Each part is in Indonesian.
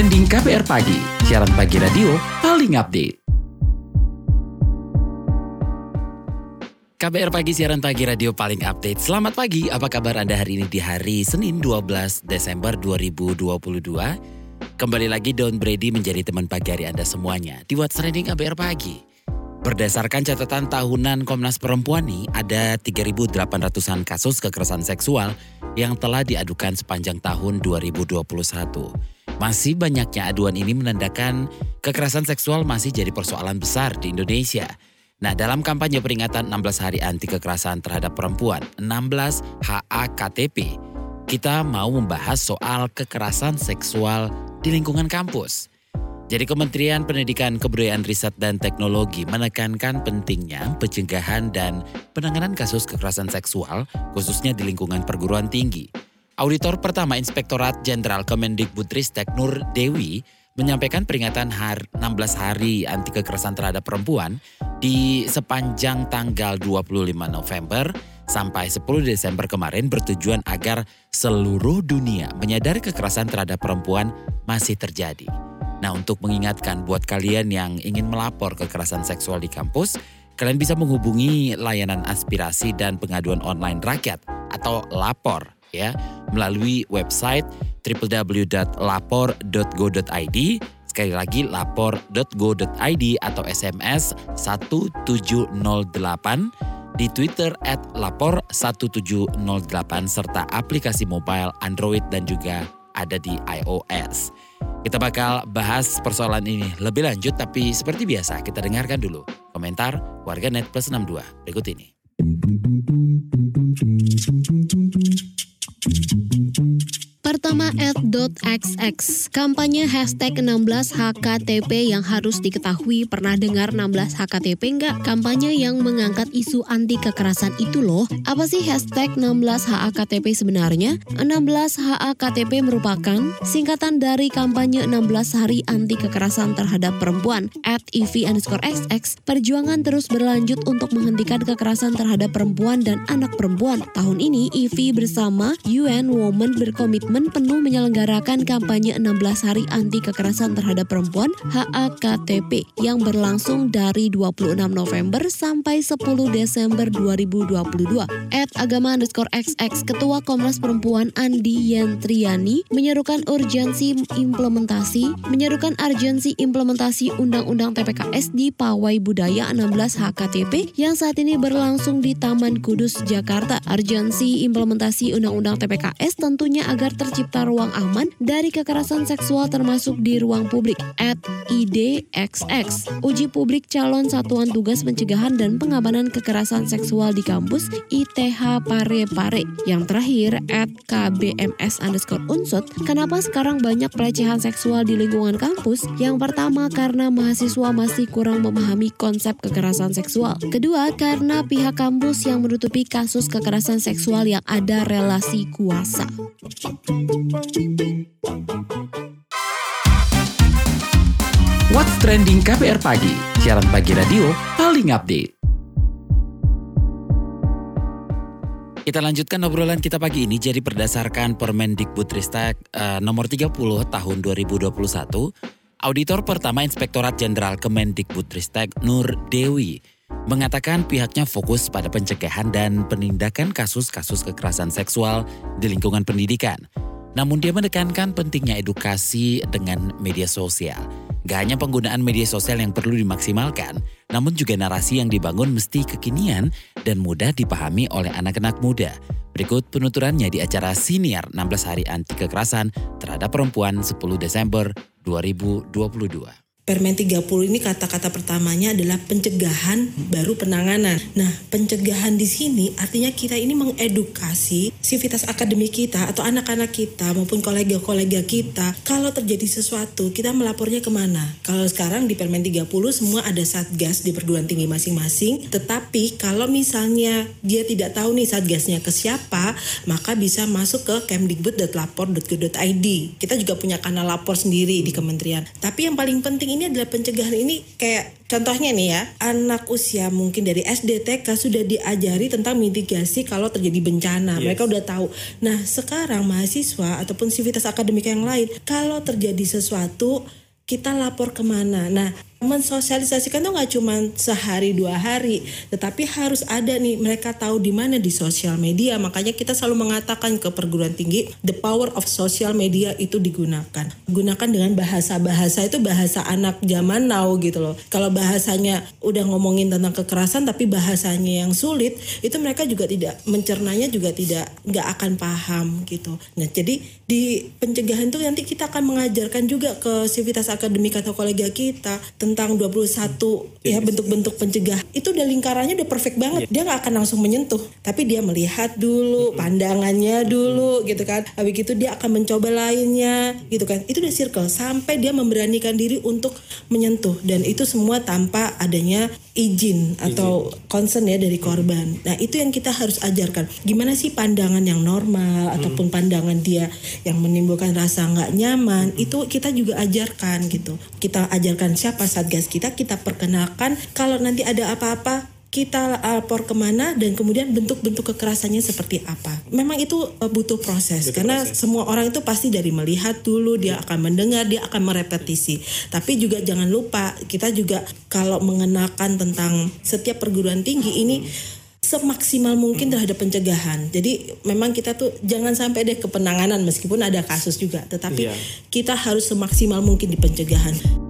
trending KPR pagi, siaran pagi radio paling update. KBR Pagi, siaran pagi radio paling update. Selamat pagi, apa kabar Anda hari ini di hari Senin 12 Desember 2022? Kembali lagi Don Brady menjadi teman pagi hari Anda semuanya di What's Trending KBR Pagi. Berdasarkan catatan tahunan Komnas Perempuan nih, ada 3.800-an kasus kekerasan seksual yang telah diadukan sepanjang tahun 2021. Masih banyaknya aduan ini menandakan kekerasan seksual masih jadi persoalan besar di Indonesia. Nah, dalam kampanye peringatan 16 Hari Anti Kekerasan Terhadap Perempuan, 16 HAKTP, kita mau membahas soal kekerasan seksual di lingkungan kampus. Jadi Kementerian Pendidikan Kebudayaan Riset dan Teknologi menekankan pentingnya pencegahan dan penanganan kasus kekerasan seksual khususnya di lingkungan perguruan tinggi. Auditor pertama Inspektorat Jenderal Kemendikbudristek Nur Dewi menyampaikan peringatan hari 16 hari anti kekerasan terhadap perempuan di sepanjang tanggal 25 November sampai 10 Desember kemarin bertujuan agar seluruh dunia menyadari kekerasan terhadap perempuan masih terjadi. Nah, untuk mengingatkan buat kalian yang ingin melapor kekerasan seksual di kampus, kalian bisa menghubungi layanan aspirasi dan pengaduan online rakyat atau lapor ya melalui website www.lapor.go.id Sekali lagi lapor.go.id atau SMS 1708 di Twitter at lapor 1708 serta aplikasi mobile Android dan juga ada di iOS. Kita bakal bahas persoalan ini lebih lanjut tapi seperti biasa kita dengarkan dulu komentar warganet plus 62 berikut ini. Pertama at.xx Kampanye hashtag 16 HKTP yang harus diketahui pernah dengar 16 HKTP enggak? Kampanye yang mengangkat isu anti kekerasan itu loh. Apa sih hashtag 16 HKTP sebenarnya? 16 HKTP merupakan singkatan dari kampanye 16 hari anti kekerasan terhadap perempuan. At EV underscore XX, perjuangan terus berlanjut untuk menghentikan kekerasan terhadap perempuan dan anak perempuan. Tahun ini EV bersama UN Women berkomitmen penuh menyelenggarakan kampanye 16 hari anti kekerasan terhadap perempuan HAKTP yang berlangsung dari 26 November sampai 10 Desember 2022. At agama underscore XX, Ketua Komnas Perempuan Andi Yentriani menyerukan urgensi implementasi, menyerukan urgensi implementasi Undang-Undang TPKS di Pawai Budaya 16 HKTP yang saat ini berlangsung di Taman Kudus, Jakarta. Urgensi implementasi Undang-Undang TPKS tentunya agar ter tercipta ruang aman dari kekerasan seksual termasuk di ruang publik at IDXX. Uji publik calon Satuan Tugas Pencegahan dan Pengamanan Kekerasan Seksual di kampus ITH Pare-Pare. Yang terakhir at KBMS underscore unsut. Kenapa sekarang banyak pelecehan seksual di lingkungan kampus? Yang pertama karena mahasiswa masih kurang memahami konsep kekerasan seksual. Kedua karena pihak kampus yang menutupi kasus kekerasan seksual yang ada relasi kuasa. What's Trending KPR Pagi, siaran pagi radio paling update. Kita lanjutkan obrolan kita pagi ini jadi berdasarkan Permendikbudristek uh, nomor 30 tahun 2021, Auditor pertama Inspektorat Jenderal Kemendikbudristek Nur Dewi mengatakan pihaknya fokus pada pencegahan dan penindakan kasus-kasus kekerasan seksual di lingkungan pendidikan. Namun dia menekankan pentingnya edukasi dengan media sosial. Gak hanya penggunaan media sosial yang perlu dimaksimalkan, namun juga narasi yang dibangun mesti kekinian dan mudah dipahami oleh anak-anak muda. Berikut penuturannya di acara senior 16 hari anti kekerasan terhadap perempuan 10 Desember 2022. Permen 30 ini kata-kata pertamanya adalah pencegahan baru penanganan. Nah, pencegahan di sini artinya kita ini mengedukasi sivitas akademik kita atau anak-anak kita maupun kolega-kolega kita. Kalau terjadi sesuatu, kita melapornya ke mana? Kalau sekarang di Permen 30 semua ada satgas di perguruan tinggi masing-masing. Tetapi kalau misalnya dia tidak tahu nih satgasnya ke siapa, maka bisa masuk ke kemdikbud.lapor.go.id. Kita juga punya kanal lapor sendiri di kementerian. Tapi yang paling penting ini ini adalah pencegahan ini kayak contohnya nih ya, anak usia mungkin dari SD TK sudah diajari tentang mitigasi kalau terjadi bencana. Yes. Mereka udah tahu. Nah, sekarang mahasiswa ataupun sivitas akademik yang lain kalau terjadi sesuatu kita lapor ke mana. Nah, mensosialisasikan tuh nggak cuma sehari dua hari, tetapi harus ada nih mereka tahu di mana di sosial media. Makanya kita selalu mengatakan ke perguruan tinggi, the power of social media itu digunakan. Gunakan dengan bahasa-bahasa itu bahasa anak zaman now gitu loh. Kalau bahasanya udah ngomongin tentang kekerasan tapi bahasanya yang sulit, itu mereka juga tidak mencernanya juga tidak nggak akan paham gitu. Nah jadi di pencegahan tuh nanti kita akan mengajarkan juga ke sivitas akademik atau kolega kita tentang 21 ya bentuk-bentuk pencegah itu udah lingkarannya udah perfect banget yeah. dia nggak akan langsung menyentuh tapi dia melihat dulu pandangannya dulu gitu kan habis itu dia akan mencoba lainnya gitu kan itu udah circle sampai dia memberanikan diri untuk menyentuh dan itu semua tanpa adanya izin atau concern ya dari korban. Nah itu yang kita harus ajarkan. Gimana sih pandangan yang normal hmm. ataupun pandangan dia yang menimbulkan rasa nggak nyaman hmm. itu kita juga ajarkan gitu. Kita ajarkan siapa satgas kita, kita perkenalkan kalau nanti ada apa-apa kita lapor ke mana dan kemudian bentuk-bentuk kekerasannya seperti apa. Memang itu uh, butuh proses butuh karena proses. semua orang itu pasti dari melihat dulu dia akan mendengar dia akan merepetisi. Tapi juga jangan lupa kita juga kalau mengenakan tentang setiap perguruan tinggi ini semaksimal mungkin terhadap pencegahan. Jadi memang kita tuh jangan sampai deh ke penanganan meskipun ada kasus juga, tetapi iya. kita harus semaksimal mungkin di pencegahan.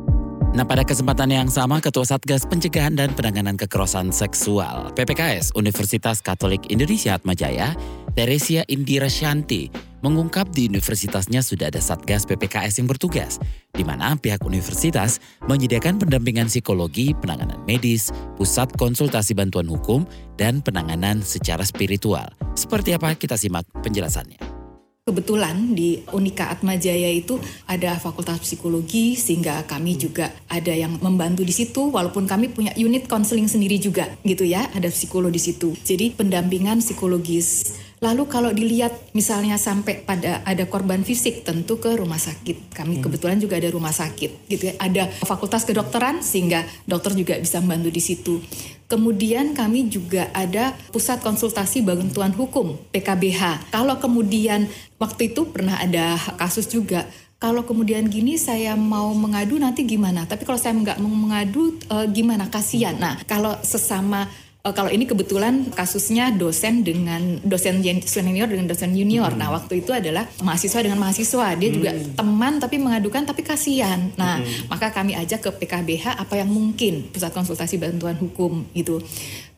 Nah pada kesempatan yang sama Ketua Satgas Pencegahan dan Penanganan Kekerasan Seksual PPKS Universitas Katolik Indonesia Atmajaya, Teresia Indira Shanti mengungkap di universitasnya sudah ada Satgas PPKS yang bertugas, di mana pihak universitas menyediakan pendampingan psikologi, penanganan medis, pusat konsultasi bantuan hukum, dan penanganan secara spiritual. Seperti apa kita simak penjelasannya. Kebetulan di Unika Atmajaya itu ada fakultas psikologi sehingga kami juga ada yang membantu di situ walaupun kami punya unit konseling sendiri juga gitu ya, ada psikolog di situ. Jadi pendampingan psikologis Lalu kalau dilihat misalnya sampai pada ada korban fisik tentu ke rumah sakit. Kami hmm. kebetulan juga ada rumah sakit gitu ya. Ada fakultas kedokteran sehingga dokter juga bisa membantu di situ. Kemudian kami juga ada pusat konsultasi bantuan hukum PKBH. Kalau kemudian waktu itu pernah ada kasus juga kalau kemudian gini saya mau mengadu nanti gimana? Tapi kalau saya nggak mau mengadu e, gimana? Kasihan. Nah kalau sesama Uh, kalau ini kebetulan kasusnya dosen dengan dosen senior dengan dosen junior. Hmm. Nah, waktu itu adalah mahasiswa dengan mahasiswa. Dia hmm. juga teman tapi mengadukan tapi kasihan. Nah, hmm. maka kami ajak ke PKBH apa yang mungkin pusat konsultasi bantuan hukum gitu.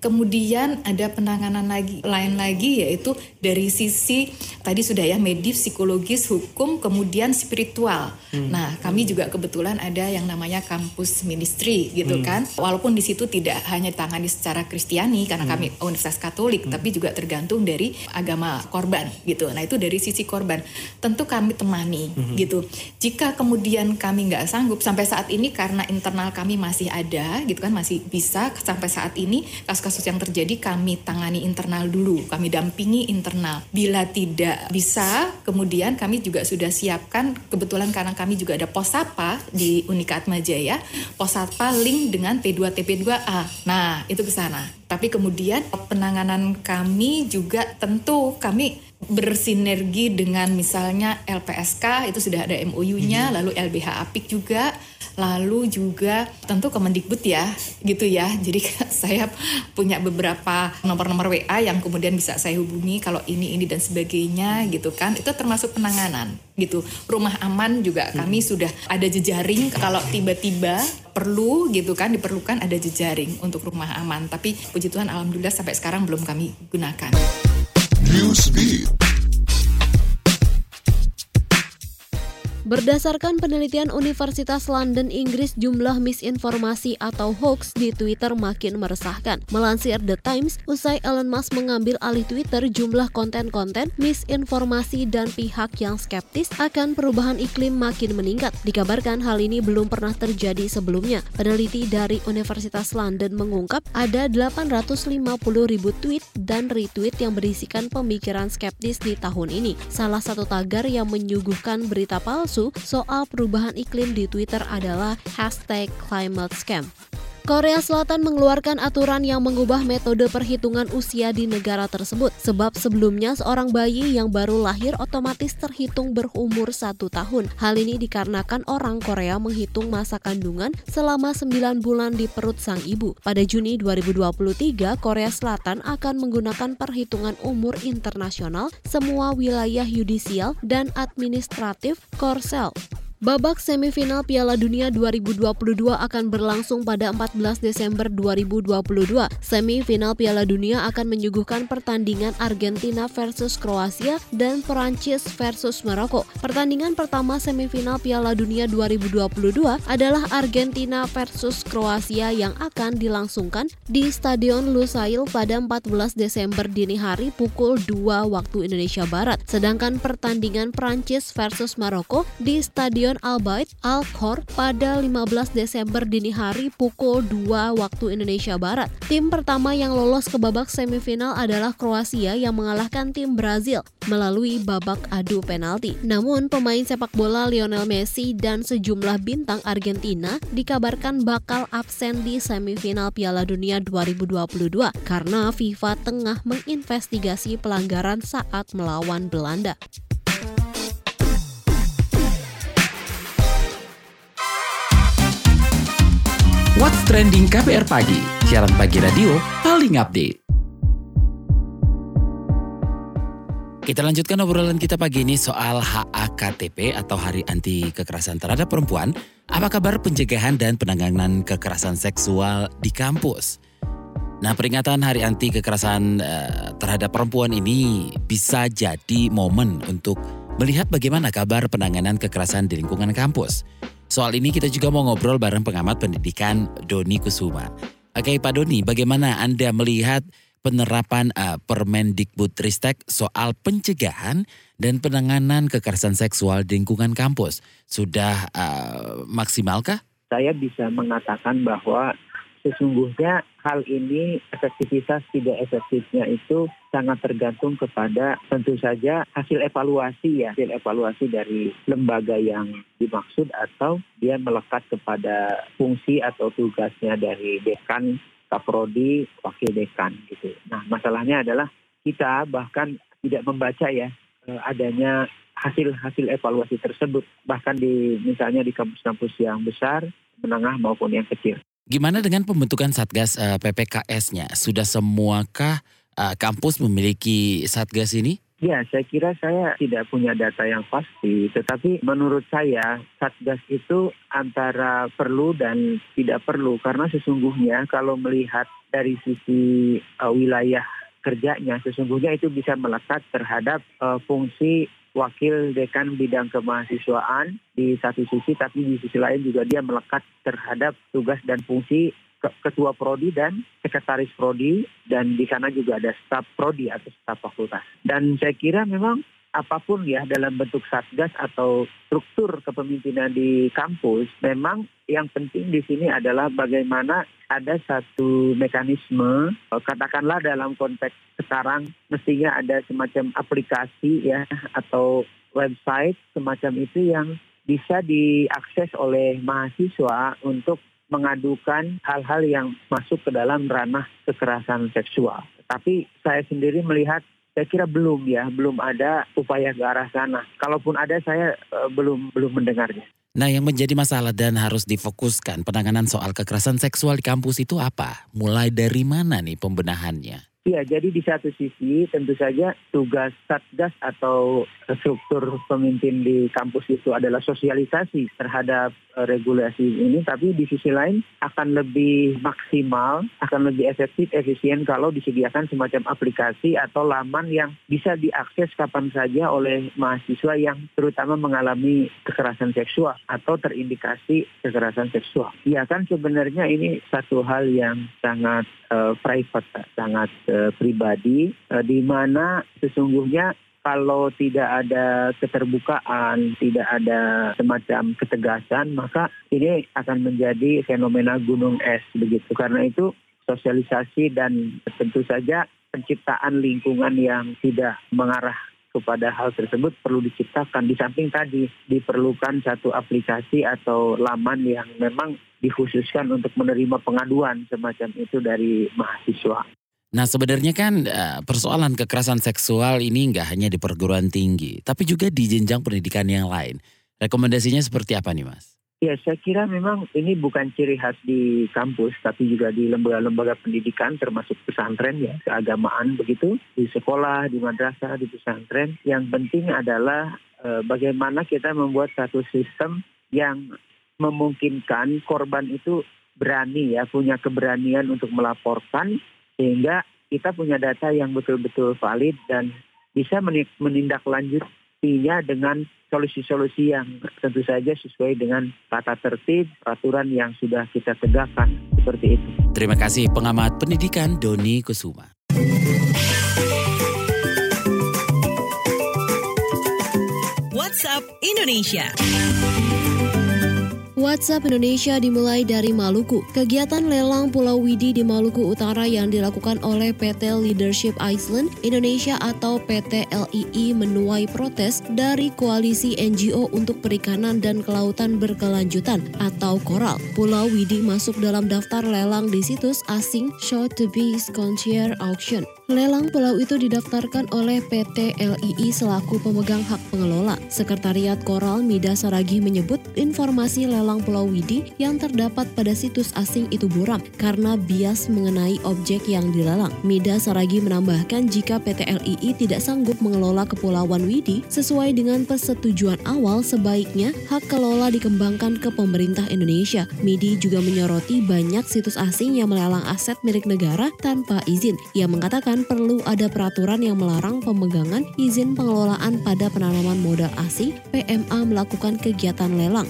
Kemudian ada penanganan lagi lain lagi yaitu dari sisi tadi sudah ya medis, psikologis, hukum, kemudian spiritual. Hmm. Nah, kami juga kebetulan ada yang namanya kampus ministry gitu hmm. kan. Walaupun di situ tidak hanya tangani secara Kristiani karena hmm. kami Universitas Katolik, hmm. tapi juga tergantung dari agama korban gitu. Nah, itu dari sisi korban. Tentu kami temani hmm. gitu. Jika kemudian kami nggak sanggup sampai saat ini karena internal kami masih ada gitu kan masih bisa sampai saat ini kasus kasus yang terjadi kami tangani internal dulu, kami dampingi internal. Bila tidak bisa, kemudian kami juga sudah siapkan kebetulan karena kami juga ada posapa di Unika Atmajaya, posapa link dengan P2 TP2A. Nah, itu ke sana. Tapi kemudian penanganan kami juga tentu kami bersinergi dengan misalnya LPSK itu sudah ada MOU-nya, hmm. lalu LBH Apik juga lalu juga tentu Kemendikbud ya gitu ya jadi saya punya beberapa nomor-nomor WA yang kemudian bisa saya hubungi kalau ini ini dan sebagainya gitu kan itu termasuk penanganan gitu rumah aman juga kami hmm. sudah ada jejaring kalau tiba-tiba perlu gitu kan diperlukan ada jejaring untuk rumah aman tapi puji Tuhan alhamdulillah sampai sekarang belum kami gunakan. Newsbeat. Berdasarkan penelitian Universitas London Inggris, jumlah misinformasi atau hoax di Twitter makin meresahkan. Melansir The Times, usai Elon Musk mengambil alih Twitter, jumlah konten-konten misinformasi dan pihak yang skeptis akan perubahan iklim makin meningkat. Dikabarkan hal ini belum pernah terjadi sebelumnya. Peneliti dari Universitas London mengungkap ada 850 ribu tweet dan retweet yang berisikan pemikiran skeptis di tahun ini. Salah satu tagar yang menyuguhkan berita palsu soal perubahan iklim di Twitter adalah hashtag climate scam. Korea Selatan mengeluarkan aturan yang mengubah metode perhitungan usia di negara tersebut, sebab sebelumnya seorang bayi yang baru lahir otomatis terhitung berumur satu tahun. Hal ini dikarenakan orang Korea menghitung masa kandungan selama 9 bulan di perut sang ibu. Pada Juni 2023, Korea Selatan akan menggunakan perhitungan umur internasional semua wilayah yudisial dan administratif Korsel. Babak semifinal Piala Dunia 2022 akan berlangsung pada 14 Desember 2022. Semifinal Piala Dunia akan menyuguhkan pertandingan Argentina versus Kroasia dan Perancis versus Maroko. Pertandingan pertama semifinal Piala Dunia 2022 adalah Argentina versus Kroasia yang akan dilangsungkan di Stadion Lusail pada 14 Desember dini hari pukul 2 waktu Indonesia Barat. Sedangkan pertandingan Perancis versus Maroko di Stadion Stadion Al Bait Al Khor pada 15 Desember dini hari pukul 2 waktu Indonesia Barat. Tim pertama yang lolos ke babak semifinal adalah Kroasia yang mengalahkan tim Brazil melalui babak adu penalti. Namun pemain sepak bola Lionel Messi dan sejumlah bintang Argentina dikabarkan bakal absen di semifinal Piala Dunia 2022 karena FIFA tengah menginvestigasi pelanggaran saat melawan Belanda. What's Trending KPR Pagi, siaran pagi radio paling update. Kita lanjutkan obrolan kita pagi ini soal HAKTP atau Hari Anti Kekerasan Terhadap Perempuan. Apa kabar pencegahan dan penanganan kekerasan seksual di kampus? Nah, peringatan Hari Anti Kekerasan uh, Terhadap Perempuan ini bisa jadi momen untuk melihat bagaimana kabar penanganan kekerasan di lingkungan kampus. Soal ini kita juga mau ngobrol bareng pengamat pendidikan Doni Kusuma. Oke Pak Doni, bagaimana Anda melihat penerapan uh, Permendikbudristek soal pencegahan dan penanganan kekerasan seksual di lingkungan kampus? Sudah uh, maksimalkah? Saya bisa mengatakan bahwa sesungguhnya hal ini efektivitas tidak efektifnya itu sangat tergantung kepada tentu saja hasil evaluasi ya, hasil evaluasi dari lembaga yang dimaksud atau dia melekat kepada fungsi atau tugasnya dari dekan, kaprodi, wakil dekan gitu. Nah, masalahnya adalah kita bahkan tidak membaca ya eh, adanya hasil-hasil evaluasi tersebut bahkan di misalnya di kampus-kampus yang besar, menengah maupun yang kecil. Gimana dengan pembentukan Satgas uh, eh, PPKS-nya? Sudah semuakah uh, kampus memiliki Satgas ini? Ya, saya kira saya tidak punya data yang pasti, tetapi menurut saya Satgas itu antara perlu dan tidak perlu karena sesungguhnya kalau melihat dari sisi uh, wilayah kerjanya sesungguhnya itu bisa melekat terhadap uh, fungsi wakil dekan bidang kemahasiswaan di satu sisi, tapi di sisi lain juga dia melekat terhadap tugas dan fungsi ketua prodi dan sekretaris prodi dan di sana juga ada staf prodi atau staf fakultas. Dan saya kira memang apa pun ya dalam bentuk satgas atau struktur kepemimpinan di kampus, memang yang penting di sini adalah bagaimana ada satu mekanisme, katakanlah dalam konteks sekarang mestinya ada semacam aplikasi ya atau website semacam itu yang bisa diakses oleh mahasiswa untuk mengadukan hal-hal yang masuk ke dalam ranah kekerasan seksual. Tapi saya sendiri melihat saya kira belum ya, belum ada upaya ke arah sana. Kalaupun ada, saya uh, belum belum mendengarnya. Nah, yang menjadi masalah dan harus difokuskan penanganan soal kekerasan seksual di kampus itu apa? Mulai dari mana nih pembenahannya? Ya, jadi di satu sisi tentu saja tugas Satgas atau struktur pemimpin di kampus itu adalah sosialisasi terhadap uh, regulasi ini, tapi di sisi lain akan lebih maksimal, akan lebih efektif, efisien kalau disediakan semacam aplikasi atau laman yang bisa diakses kapan saja oleh mahasiswa yang terutama mengalami kekerasan seksual atau terindikasi kekerasan seksual. Ya kan sebenarnya ini satu hal yang sangat uh, private, sangat uh, pribadi, uh, di mana sesungguhnya kalau tidak ada keterbukaan, tidak ada semacam ketegasan, maka ini akan menjadi fenomena gunung es begitu. Karena itu sosialisasi dan tentu saja penciptaan lingkungan yang tidak mengarah kepada hal tersebut perlu diciptakan. Di samping tadi diperlukan satu aplikasi atau laman yang memang dikhususkan untuk menerima pengaduan semacam itu dari mahasiswa. Nah sebenarnya kan eh, persoalan kekerasan seksual ini nggak hanya di perguruan tinggi, tapi juga di jenjang pendidikan yang lain. Rekomendasinya seperti apa nih Mas? Ya, saya kira memang ini bukan ciri khas di kampus, tapi juga di lembaga-lembaga pendidikan, termasuk pesantren ya, keagamaan begitu, di sekolah, di madrasah, di pesantren. Yang penting adalah e, bagaimana kita membuat satu sistem yang memungkinkan korban itu berani ya, punya keberanian untuk melaporkan, sehingga kita punya data yang betul-betul valid dan bisa menindaklanjutinya dengan solusi-solusi yang tentu saja sesuai dengan tata tertib, peraturan yang sudah kita tegakkan seperti itu. Terima kasih pengamat pendidikan Doni Kusuma. WhatsApp Indonesia. WhatsApp Indonesia dimulai dari Maluku. Kegiatan lelang Pulau Widi di Maluku Utara yang dilakukan oleh PT Leadership Iceland Indonesia atau PT LII menuai protes dari koalisi NGO untuk perikanan dan kelautan berkelanjutan atau Koral. Pulau Widi masuk dalam daftar lelang di situs asing Sotheby's Concierge Auction. Lelang pulau itu didaftarkan oleh PT LII selaku pemegang hak pengelola. Sekretariat Koral Mida Saragi menyebut informasi lelang Pulau Widi yang terdapat pada situs asing itu buram karena bias mengenai objek yang dilelang. Mida Saragi menambahkan jika PT LII tidak sanggup mengelola Kepulauan Widi sesuai dengan persetujuan awal sebaiknya hak kelola dikembangkan ke pemerintah Indonesia. Midi juga menyoroti banyak situs asing yang melelang aset milik negara tanpa izin. Ia mengatakan perlu ada peraturan yang melarang pemegangan izin pengelolaan pada penanaman modal asing PMA melakukan kegiatan lelang.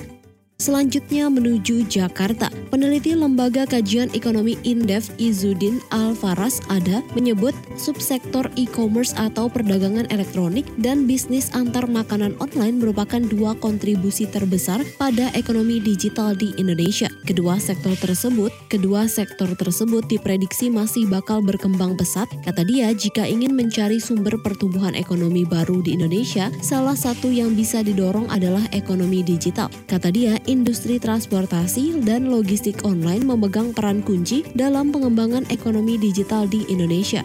Selanjutnya menuju Jakarta. Peneliti Lembaga Kajian Ekonomi Indef Izudin Alfaras Ada menyebut subsektor e-commerce atau perdagangan elektronik dan bisnis antar makanan online merupakan dua kontribusi terbesar pada ekonomi digital di Indonesia. Kedua sektor tersebut, kedua sektor tersebut diprediksi masih bakal berkembang pesat. Kata dia, jika ingin mencari sumber pertumbuhan ekonomi baru di Indonesia, salah satu yang bisa didorong adalah ekonomi digital. Kata dia, industri transportasi dan logistik online memegang peran kunci dalam pengembangan ekonomi digital di Indonesia.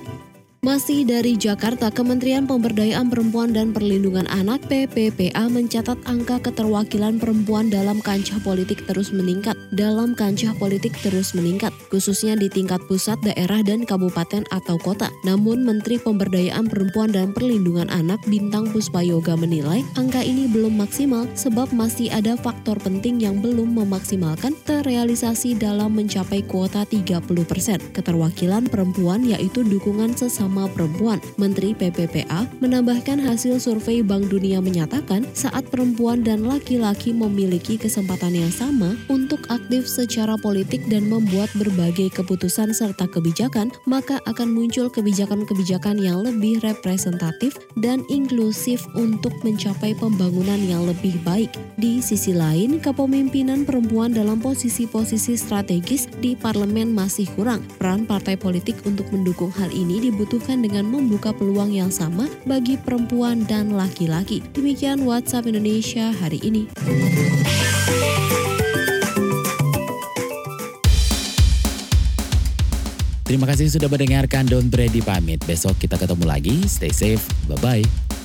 Masih dari Jakarta, Kementerian Pemberdayaan Perempuan dan Perlindungan Anak PPPA mencatat angka keterwakilan perempuan dalam kancah politik terus meningkat. Dalam kancah politik terus meningkat, khususnya di tingkat pusat, daerah, dan kabupaten atau kota. Namun Menteri Pemberdayaan Perempuan dan Perlindungan Anak Bintang Puspayoga menilai angka ini belum maksimal sebab masih ada faktor penting yang belum memaksimalkan terrealisasi dalam mencapai kuota 30%. Keterwakilan perempuan yaitu dukungan sesama Bersama Perempuan. Menteri PPPA menambahkan hasil survei Bank Dunia menyatakan saat perempuan dan laki-laki memiliki kesempatan yang sama untuk aktif secara politik dan membuat berbagai keputusan serta kebijakan, maka akan muncul kebijakan-kebijakan yang lebih representatif dan inklusif untuk mencapai pembangunan yang lebih baik. Di sisi lain, kepemimpinan perempuan dalam posisi-posisi strategis di parlemen masih kurang. Peran partai politik untuk mendukung hal ini dibutuhkan dibutuhkan dengan membuka peluang yang sama bagi perempuan dan laki-laki. Demikian WhatsApp Indonesia hari ini. Terima kasih sudah mendengarkan Don Brady pamit. Besok kita ketemu lagi. Stay safe. Bye-bye.